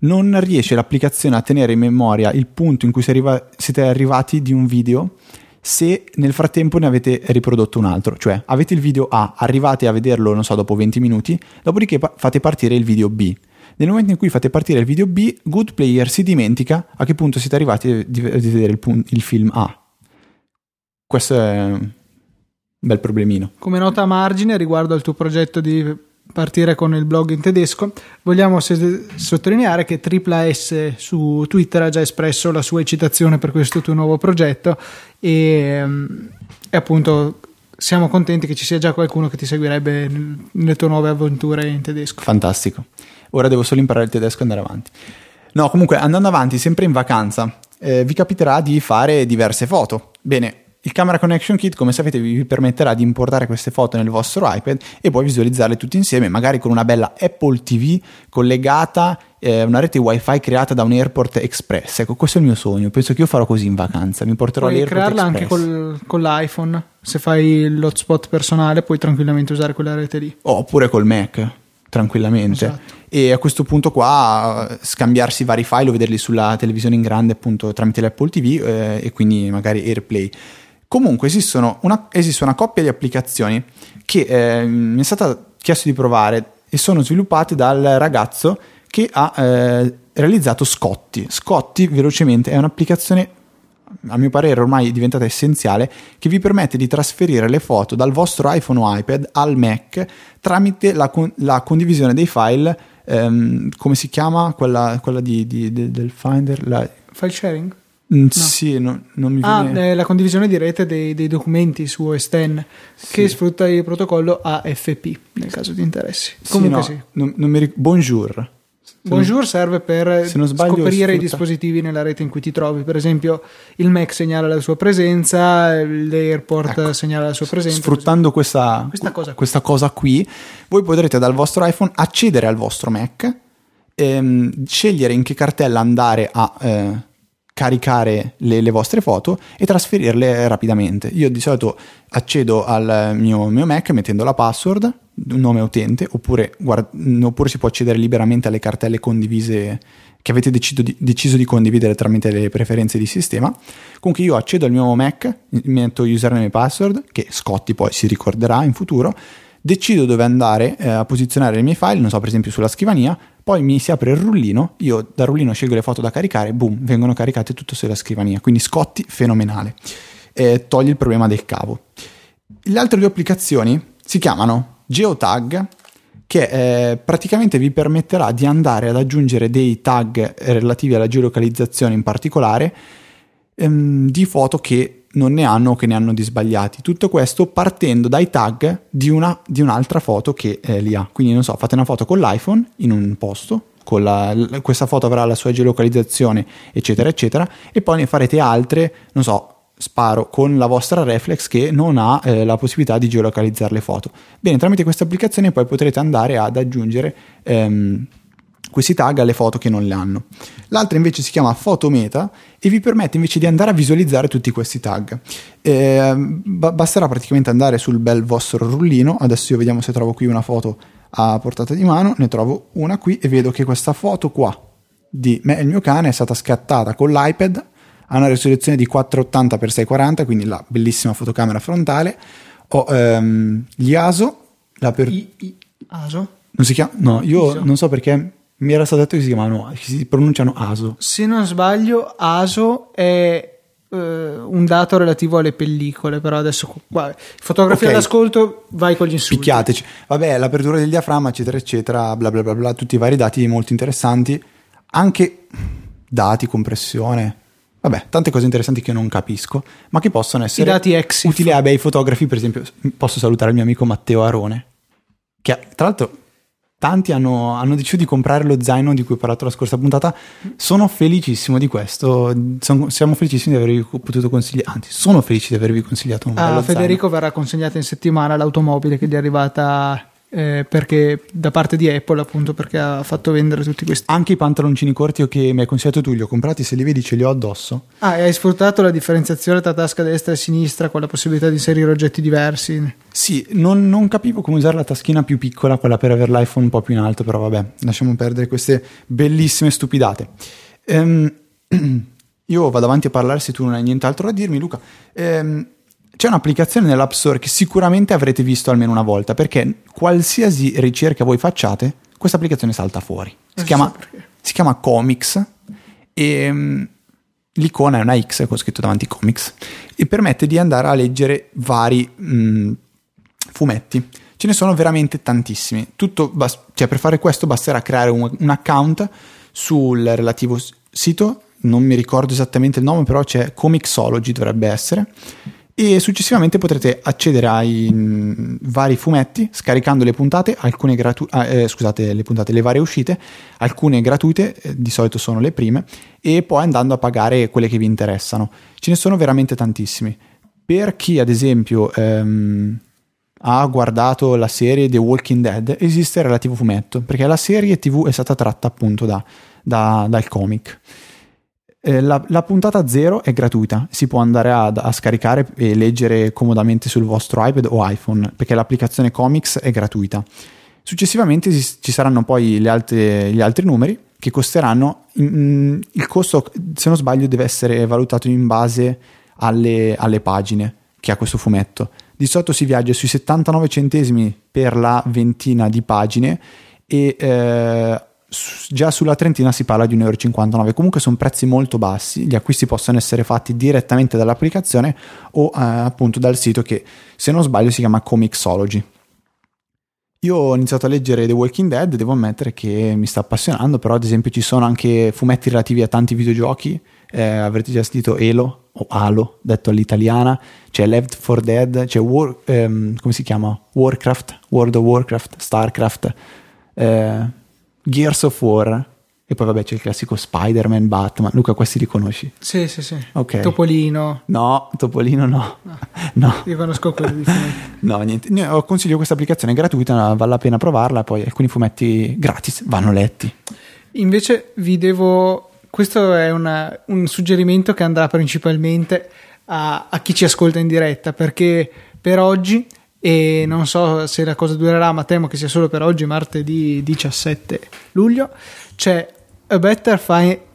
non riesce l'applicazione a tenere in memoria il punto in cui arriva, siete arrivati di un video se nel frattempo ne avete riprodotto un altro, cioè avete il video A, arrivate a vederlo, non so, dopo 20 minuti, dopodiché pa- fate partire il video B. Nel momento in cui fate partire il video B, Good Player si dimentica a che punto siete arrivati di, vedere il, il film A. Questo è bel problemino. Come nota a margine riguardo al tuo progetto di partire con il blog in tedesco, vogliamo se- sottolineare che Tripla S su Twitter ha già espresso la sua eccitazione per questo tuo nuovo progetto e, um, e appunto siamo contenti che ci sia già qualcuno che ti seguirebbe nelle tue nuove avventure in tedesco. Fantastico. Ora devo solo imparare il tedesco e andare avanti. No, comunque andando avanti, sempre in vacanza, eh, vi capiterà di fare diverse foto. Bene, il Camera Connection Kit, come sapete, vi permetterà di importare queste foto nel vostro iPad e poi visualizzarle tutte insieme, magari con una bella Apple TV collegata, eh, una rete wifi creata da un Airport Express. Ecco, questo è il mio sogno. Penso che io farò così in vacanza. Mi porterò puoi l'Airport crearla Express. anche col, con l'iPhone. Se fai l'hotspot personale, puoi tranquillamente usare quella rete lì. oppure col Mac tranquillamente. Esatto. E a questo punto qua scambiarsi vari file o vederli sulla televisione in grande appunto tramite l'Apple TV eh, e quindi magari AirPlay. Comunque una, esiste una coppia di applicazioni che eh, mi è stata chiesto di provare e sono sviluppate dal ragazzo che ha eh, realizzato Scotti. Scotti, velocemente, è un'applicazione, a mio parere ormai diventata essenziale, che vi permette di trasferire le foto dal vostro iPhone o iPad al Mac tramite la, la condivisione dei file, ehm, come si chiama? Quella, quella di, di, di, del Finder? La... File sharing? Mm, no. Sì, no, non mi ah, viene... eh, la condivisione di rete dei, dei documenti su OSTEN sì. che sfrutta il protocollo AFP nel caso ti interessi. Comunque sì, no, sì. Non, non mi ric- Bonjour. Bonjour serve per scoprire sfrutta... i dispositivi nella rete in cui ti trovi. Per esempio, il Mac segnala la sua presenza, l'Airport ecco. segnala la sua presenza. Sfruttando questa, questa, cosa questa, cosa qui, voi potrete dal vostro iPhone accedere al vostro Mac, ehm, scegliere in che cartella andare a eh, caricare le, le, vostre foto e trasferirle rapidamente. Io di solito accedo al mio, mio Mac mettendo la password, nome utente, oppure, guarda, oppure, si può accedere liberamente alle cartelle condivise che avete deciso di, deciso di, condividere tramite le preferenze di sistema. Comunque io accedo al mio Mac, metto username e password, che Scotti poi si ricorderà in futuro, decido dove andare eh, a posizionare i miei file, non so, per esempio sulla scrivania, poi mi si apre il rullino, io dal rullino scelgo le foto da caricare, boom, vengono caricate tutto sulla scrivania, quindi Scotti fenomenale, eh, toglie il problema del cavo. Le altre due applicazioni si chiamano Geotag, che eh, praticamente vi permetterà di andare ad aggiungere dei tag relativi alla geolocalizzazione in particolare ehm, di foto che non ne hanno o che ne hanno di sbagliati. Tutto questo partendo dai tag di, una, di un'altra foto che eh, li ha. Quindi, non so, fate una foto con l'iPhone in un posto, la, questa foto avrà la sua geolocalizzazione, eccetera, eccetera, e poi ne farete altre, non so, sparo con la vostra reflex che non ha eh, la possibilità di geolocalizzare le foto. Bene, tramite questa applicazione poi potrete andare ad aggiungere ehm, questi tag alle foto che non le hanno. L'altra invece si chiama Photometa e vi permette invece di andare a visualizzare tutti questi tag. Eh, basterà praticamente andare sul bel vostro rullino, adesso io vediamo se trovo qui una foto a portata di mano, ne trovo una qui e vedo che questa foto qua di me e il mio cane è stata scattata con l'iPad ha una risoluzione di 480x640, quindi la bellissima fotocamera frontale. Ho ehm, gli ASO, la per... I, I, ASO? Non si chiama? No, io ISO. non so perché mi era stato detto che si chiamano, si pronunciano ASO. Se non sbaglio, ASO è uh, un dato relativo alle pellicole, però adesso qua, fotografia okay. all'ascolto, vai con gli insulti. Picchiateci. Vabbè, l'apertura del diaframma, eccetera, eccetera, bla bla bla bla, tutti i vari dati molto interessanti, anche dati, compressione, vabbè, tante cose interessanti che non capisco, ma che possono essere utili a bei fotografi, per esempio, posso salutare il mio amico Matteo Arone, che tra l'altro tanti hanno, hanno, deciso di comprare lo zaino di cui ho parlato la scorsa puntata. Sono felicissimo di questo. Sono, siamo felicissimi di avervi potuto consigliare. Anzi, sono felici di avervi consigliato un ah, Federico zaino. verrà consegnata in settimana l'automobile che gli è arrivata eh, perché da parte di Apple appunto perché ha fatto vendere tutti questi. Anche i pantaloncini corti che mi hai consigliato tu li ho comprati se li vedi ce li ho addosso. Ah e hai sfruttato la differenziazione tra tasca destra e sinistra con la possibilità di inserire oggetti diversi? Sì non, non capivo come usare la taschina più piccola quella per avere l'iPhone un po' più in alto però vabbè lasciamo perdere queste bellissime stupidate. Ehm, io vado avanti a parlare se tu non hai nient'altro da dirmi Luca. Ehm, c'è un'applicazione nell'App Store che sicuramente avrete visto almeno una volta, perché qualsiasi ricerca voi facciate, questa applicazione salta fuori. Si, chiama, si chiama, Comics e um, l'icona è una X con scritto davanti Comics e permette di andare a leggere vari um, fumetti. Ce ne sono veramente tantissimi. Tutto bas- cioè per fare questo basterà creare un, un account sul relativo sito, non mi ricordo esattamente il nome, però c'è Comixology dovrebbe essere e successivamente potrete accedere ai mh, vari fumetti scaricando le puntate, alcune gratu- ah, eh, scusate, le puntate, le varie uscite, alcune gratuite, eh, di solito sono le prime, e poi andando a pagare quelle che vi interessano. Ce ne sono veramente tantissimi. Per chi ad esempio ehm, ha guardato la serie The Walking Dead, esiste il relativo fumetto, perché la serie TV è stata tratta appunto da, da, dal comic. Eh, la, la, puntata zero è gratuita, si può andare a, a, scaricare e leggere comodamente sul vostro iPad o iPhone, perché l'applicazione Comics è gratuita. Successivamente ci saranno poi altre, gli altri numeri che costeranno, mm, il costo se non sbaglio deve essere valutato in base alle, alle pagine che ha questo fumetto. Di solito si viaggia sui 79 centesimi per la ventina di pagine e eh, già sulla Trentina si parla di 1,59 euro. Comunque sono prezzi molto bassi, gli acquisti possono essere fatti direttamente dall'applicazione o eh, appunto dal sito che se non sbaglio si chiama Comixology. Io ho iniziato a leggere The Walking Dead, devo ammettere che mi sta appassionando, però ad esempio ci sono anche fumetti relativi a tanti videogiochi, eh, avrete già sentito Halo o Halo, detto all'italiana, c'è Left 4 Dead, c'è War, ehm, come si chiama? Warcraft, World of Warcraft, Starcraft, eh, Gears of War. E poi vabbè c'è il classico Spider-Man, Batman. Luca, questi li conosci? Sì, sì, sì. Okay. Topolino. No, Topolino no. no. no. Io conosco quelli No, niente. Io consiglio questa applicazione gratuita, vale la pena provarla, poi alcuni fumetti gratis vanno letti. Invece vi devo... Questo è una, un suggerimento che andrà principalmente a, a chi ci ascolta in diretta, perché per oggi e non so se la cosa durerà, ma temo che sia solo per oggi, martedì 17 luglio. C'è A Better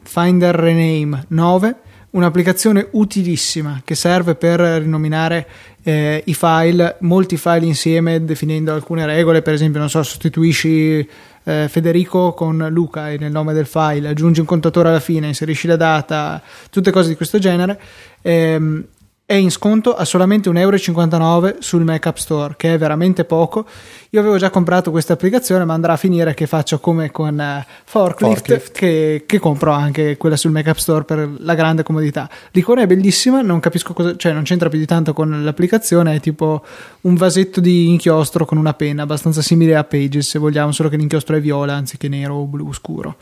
Finder Rename 9, un'applicazione utilissima che serve per rinominare eh, i file, molti file insieme, definendo alcune regole, per esempio, non so, sostituisci eh, Federico con Luca nel nome del file, aggiungi un contatore alla fine, inserisci la data, tutte cose di questo genere. Ehm, è in sconto a solamente 1,59 euro sul Mac App Store, che è veramente poco. Io avevo già comprato questa applicazione, ma andrà a finire che faccio come con uh, Forklift, Forklift. Che, che, compro anche quella sul Mac App Store per la grande comodità. L'icona è bellissima, non capisco cosa, cioè non c'entra più di tanto con l'applicazione, è tipo un vasetto di inchiostro con una penna, abbastanza simile a Pages se vogliamo, solo che l'inchiostro è viola anziché nero o blu scuro.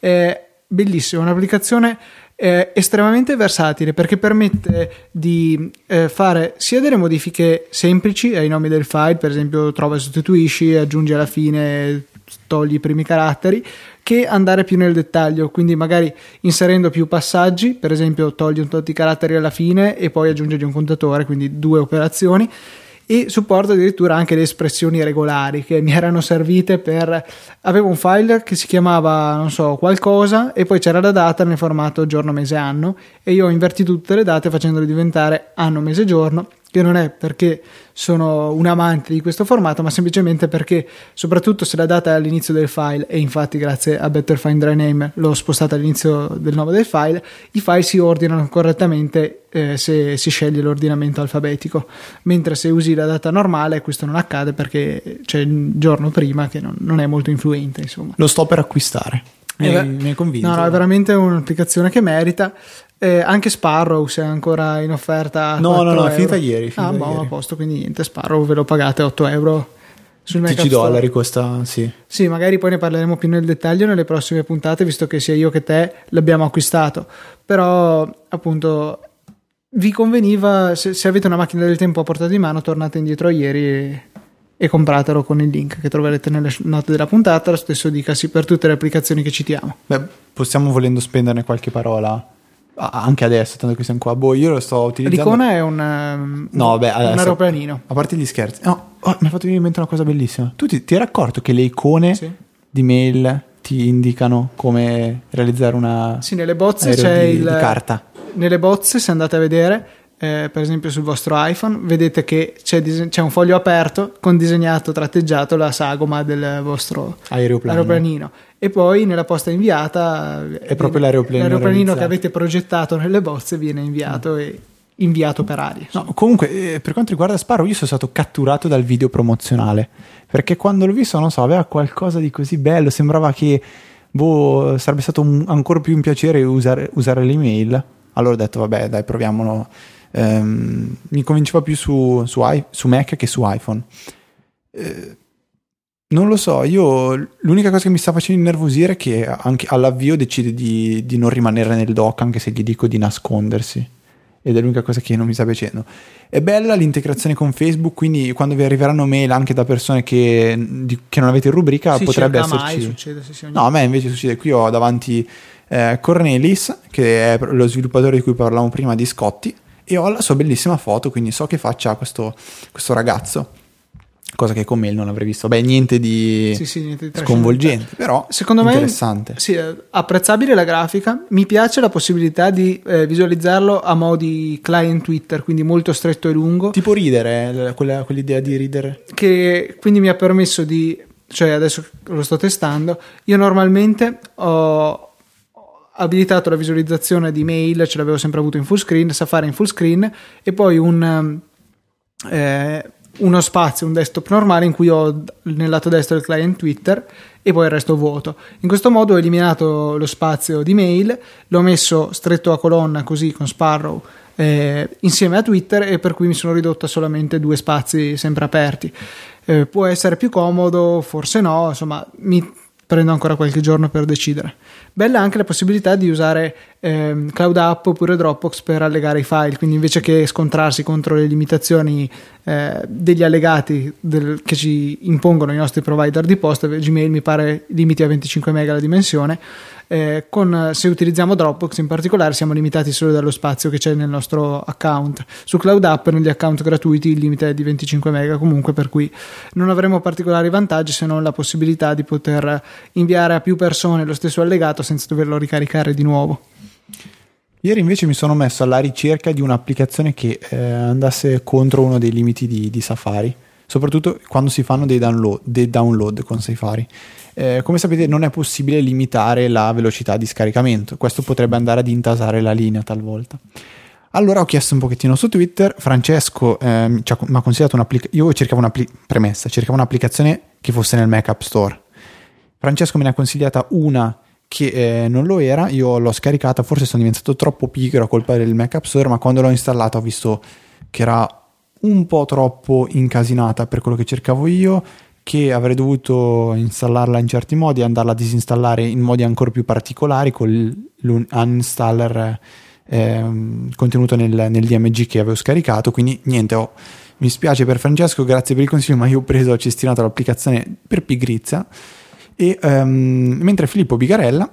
È bellissima, un'applicazione è estremamente versatile perché permette di eh, fare sia delle modifiche semplici ai nomi del file, per esempio trova e sostituisci, aggiungi alla fine, togli i primi caratteri, che andare più nel dettaglio, quindi magari inserendo più passaggi, per esempio togli un tot di caratteri alla fine e poi aggiungi un contatore, quindi due operazioni e supporto addirittura anche le espressioni regolari che mi erano servite per avevo un file che si chiamava non so qualcosa e poi c'era la data nel formato giorno mese anno e io ho invertito tutte le date facendole diventare anno mese giorno che non è perché sono un amante di questo formato, ma semplicemente perché, soprattutto se la data è all'inizio del file, e infatti grazie a Better Find Dry Name l'ho spostata all'inizio del nome del file, i file si ordinano correttamente eh, se si sceglie l'ordinamento alfabetico, mentre se usi la data normale questo non accade perché c'è il giorno prima che non, non è molto influente. Insomma. Lo sto per acquistare. Mi, eh, mi hai convinto. No, no, è veramente un'applicazione che merita. Eh, anche Sparrow se è ancora in offerta. No, no, no, è finita ieri. Finita ah, boh, a posto, quindi niente. Sparrow ve lo pagate 8 euro sul Mac 10 App Store. dollari costa, sì. Sì, magari poi ne parleremo più nel dettaglio nelle prossime puntate, visto che sia io che te l'abbiamo acquistato. Però, appunto, vi conveniva, se, se avete una macchina del tempo a portata di mano, tornate indietro ieri e, e compratelo con il link che troverete nelle note della puntata. Lo stesso dicasi per tutte le applicazioni che citiamo. Beh, possiamo volendo spenderne qualche parola anche adesso, tanto che siamo qua. Boh, io lo sto utilizzando. L'icona è un, um, No, beh, un adesso- aeroplanino. A parte gli scherzi. No, oh, mi ha fatto venire in mente una cosa bellissima. Tu ti, ti eri accorto che le icone Sì. di mail ti indicano come realizzare una Sì, nelle bozze c'è di, il, di carta? nelle bozze, se andate a vedere, eh, per esempio sul vostro iPhone, vedete che c'è, dise- c'è un foglio aperto con disegnato, tratteggiato la sagoma del vostro Aeroplano. aeroplanino. E poi nella posta inviata È proprio l'aeroplanino l'aeroplanino che avete progettato nelle bozze viene inviato e inviato per aria. No, comunque, eh, per quanto riguarda Sparrow, io sono stato catturato dal video promozionale. Perché quando l'ho visto, non so, aveva qualcosa di così bello. Sembrava che boh, sarebbe stato un- ancora più un piacere usare, usare l'email. Allora ho detto, vabbè, dai, proviamolo. Ehm, mi convinceva più su, su, i- su Mac che su iPhone. Eh, non lo so, io l'unica cosa che mi sta facendo innervosire è che anche all'avvio decide di, di non rimanere nel dock, anche se gli dico di nascondersi ed è l'unica cosa che non mi sta piacendo. È bella l'integrazione con Facebook, quindi quando vi arriveranno mail anche da persone che, di- che non avete in rubrica Sì, potrebbe cerca mai, esserci. succede, sì, No, a me invece succede qui ho davanti eh, Cornelis, che è lo sviluppatore di cui parlavamo prima di Scotti, e ho la sua bellissima foto, quindi so che faccia questo, questo ragazzo, cosa che con mail non avrei visto. Beh, niente di Sì, sì, niente di sconvolgente, però Secondo me interessante. Sì, apprezzabile la grafica. Mi piace la possibilità di eh, visualizzarlo a modi client Twitter, quindi molto stretto e lungo. Tipo ridere, eh, quella- quell'idea di ridere. che quindi mi ha permesso di, cioè adesso lo sto testando, io normalmente ho abilitato la visualizzazione di mail, ce l'avevo sempre avuto in full screen, Safari in full screen e poi un, um, eh, uno spazio, un desktop normale in cui ho nel lato destro il client Twitter e poi il resto vuoto. In questo modo ho eliminato lo spazio di mail, l'ho messo stretto a colonna così con Sparrow eh, insieme a Twitter e per cui mi sono ridotto a solamente due spazi sempre aperti. Eh, può essere più comodo, forse no, insomma mi prendo ancora qualche giorno per decidere. Bella anche la possibilità di usare ehm, Cloud App oppure Dropbox per allegare i file, quindi invece che scontrarsi contro le limitazioni eh, degli allegati del- che ci impongono i nostri provider di posta, Gmail mi pare limiti a 25 MB la dimensione, eh, con, se utilizziamo Dropbox in particolare siamo limitati solo dallo spazio che c'è nel nostro account. Su Cloud App negli account gratuiti il limite è di 25 MB comunque per cui non avremo particolari vantaggi se non la possibilità di poter inviare a più persone lo stesso allegato senza doverlo ricaricare di nuovo. Ieri invece mi sono messo alla ricerca di un'applicazione che eh, andasse contro uno dei limiti di, di Safari, soprattutto quando si fanno dei download, dei download con Safari. Eh, come sapete non è possibile limitare la velocità di scaricamento, questo potrebbe andare ad intasare la linea talvolta. Allora ho chiesto un pochettino su Twitter, Francesco ha- mi ha consigliato un'applicazione, io cercavo una premessa, cercavo un'applicazione che fosse nel Mac App Store. Francesco me ne ha consigliata una che eh, non lo era, io l'ho scaricata, forse sono diventato troppo pigro a colpa del Mac App Store, ma quando l'ho installata ho visto che era un po' troppo incasinata per quello che cercavo io, che avrei dovuto installarla in certi modi e andarla a disinstallare in modi ancora più particolari con l'uninstaller ehm, contenuto nel, nel DMG che avevo scaricato, quindi niente, ho- mi spiace per Francesco, grazie per il consiglio, ma io ho preso, ho cestinato l'applicazione per pigrizia e ehm, mentre Filippo Bigarella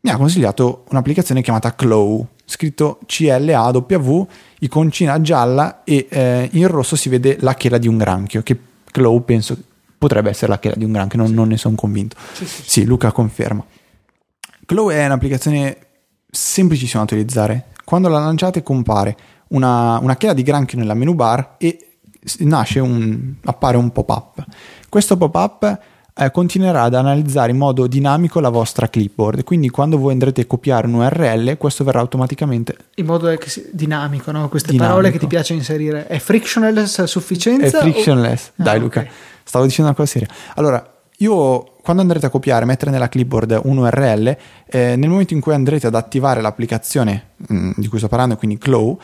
mi ha consigliato un'applicazione chiamata Clow, scritto C-L-A-W, iconcina gialla e eh, in rosso si vede la chela di un granchio, che Clow penso potrebbe essere la chela di un granchio, non, non ne sono convinto. Sì, Luca conferma. Clow è un'applicazione semplicissima da utilizzare. Quando la lanciate compare una, una chela di granchio nella menu bar e nasce un, appare un pop-up. Questo pop-up eh, continuerà ad analizzare in modo dinamico la vostra clipboard, quindi quando voi andrete a copiare un URL, questo verrà automaticamente In modo che sia dinamico, no? queste Dinamico. parole che ti piace inserire. È frictionless a è sufficienza? o- frictionless. Ah, Dai ok. Luca, stavo dicendo una cosa seria. Allora, io quando andrete a copiare, mettere nella clipboard un URL, eh, nel momento in cui andrete ad attivare l'applicazione mm, di cui sto parlando, quindi Clow,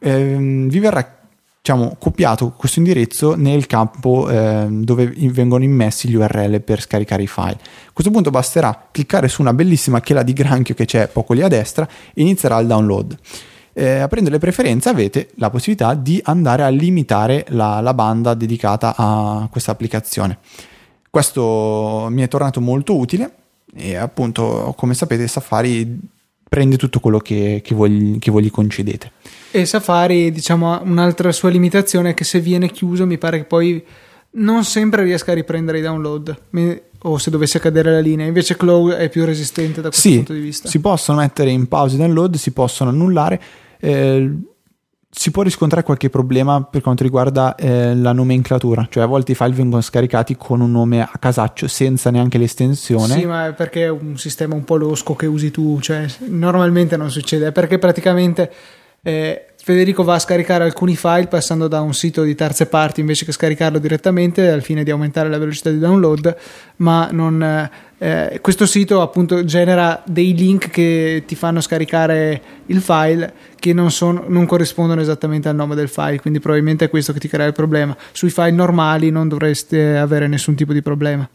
ehm, vi verrà diciamo, copiato questo indirizzo nel campo eh, dove vengono immessi gli URL per scaricare i file. A questo punto basterà cliccare su una bellissima chela di granchio che c'è poco lì a destra e inizierà il download. Eh, aprendo le preferenze avete la possibilità di andare a limitare la, la banda dedicata a questa applicazione. Questo mi è tornato molto utile e appunto come sapete Safari prende tutto quello che, che, voi, che voi gli concedete. E Safari, diciamo, un'altra sua limitazione è che se viene chiuso mi pare che poi non sempre riesca a riprendere i download o se dovesse cadere la linea. Invece Cloud è più resistente da questo sì, punto di vista. Si possono mettere in pausa i download, si possono annullare. Eh, si può riscontrare qualche problema per quanto riguarda eh, la nomenclatura, cioè a volte i file vengono scaricati con un nome a casaccio senza neanche l'estensione. Sì, ma è perché è un sistema un po' losco che usi tu, cioè normalmente non succede, è perché praticamente eh, Federico va a scaricare alcuni file passando da un sito di terze parti invece che scaricarlo direttamente al fine di aumentare la velocità di download, ma non, eh, questo sito appunto genera dei link che ti fanno scaricare il file che non, sono, non corrispondono esattamente al nome del file, quindi probabilmente è questo che ti crea il problema. Sui file normali non dovreste avere nessun tipo di problema.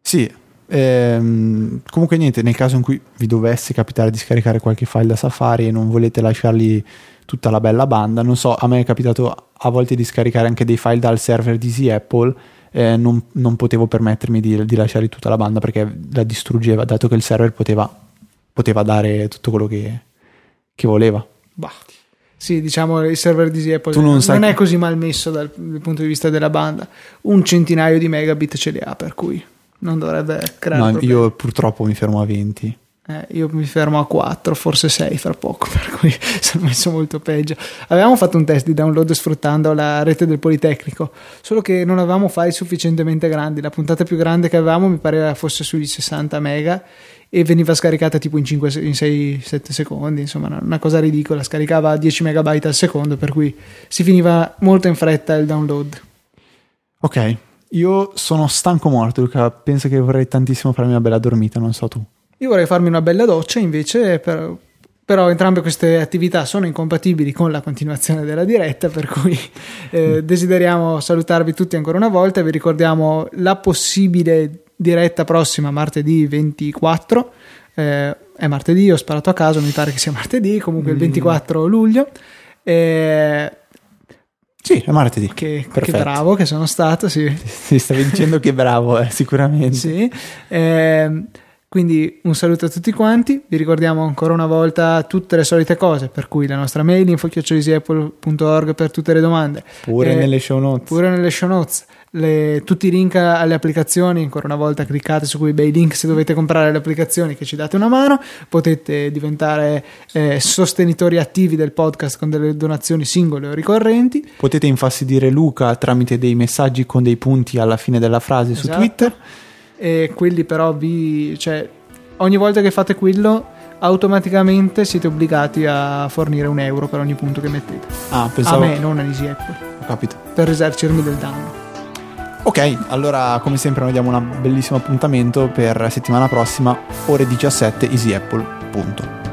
Sì, Ehm, comunque niente, nel caso in cui vi dovesse capitare di scaricare qualche file da Safari e non volete lasciargli tutta la bella banda, non so, a me è capitato a volte di scaricare anche dei file dal server di Easy Apple, eh, non, non, potevo permettermi di, di lasciare tutta la banda perché la distruggeva, dato che il server poteva, poteva dare tutto quello che, che voleva. Bah. Sì, diciamo il server di Apple non, non è così mal messo dal, dal punto di vista della banda. Un centinaio di megabit ce li ha, per cui non dovrebbe creare no, problemi. io purtroppo mi fermo a 20 eh, io mi fermo a 4, forse 6 fra poco, per cui sono messo molto peggio. Avevamo fatto un test di download sfruttando la rete del Politecnico, solo che non avevamo file sufficientemente grandi. La puntata più grande che avevamo mi pareva fosse sui 60 mega e veniva scaricata tipo in, 5, in 6-7 secondi, insomma una cosa ridicola, scaricava 10 megabyte al secondo, per cui si finiva molto in fretta il download. Ok, io sono stanco morto, Luca. Penso che vorrei tantissimo farmi una bella dormita, non so tu. Io vorrei farmi una bella doccia, invece, per, però entrambe queste attività sono incompatibili con la continuazione della diretta, per cui eh, mm. desideriamo salutarvi tutti ancora una volta. Vi ricordiamo la possibile diretta prossima, martedì 24. Eh, è martedì, ho sparato a caso, mi pare che sia martedì, comunque mm. il 24 luglio. Eh, sì, è martedì. Che, che, bravo che sono stato, sì. Si stavi dicendo che bravo, eh, sicuramente. Sì. Eh, quindi un saluto a tutti quanti, vi ricordiamo ancora una volta tutte le solite cose, per cui la nostra mail info.org per tutte le domande. Pure eh, nelle show notes. Pure nelle show notes le, tutti i link alle applicazioni, ancora una volta cliccate su quei bei link se dovete comprare le applicazioni che ci date una mano, potete diventare eh, sostenitori attivi del podcast con delle donazioni singole o ricorrenti. Potete infastidire Luca tramite dei messaggi con dei punti alla fine della frase esatto. su Twitter. E quelli però vi... Cioè, ogni volta che fate quello automaticamente siete obbligati a fornire un euro per ogni punto che mettete. Ah, pensavo... A me, non a Easy Apple. Ho capito. Per risarcirmi del danno. Ok, allora come sempre noi diamo un bellissimo appuntamento per settimana prossima, ore 17, easyapple.com.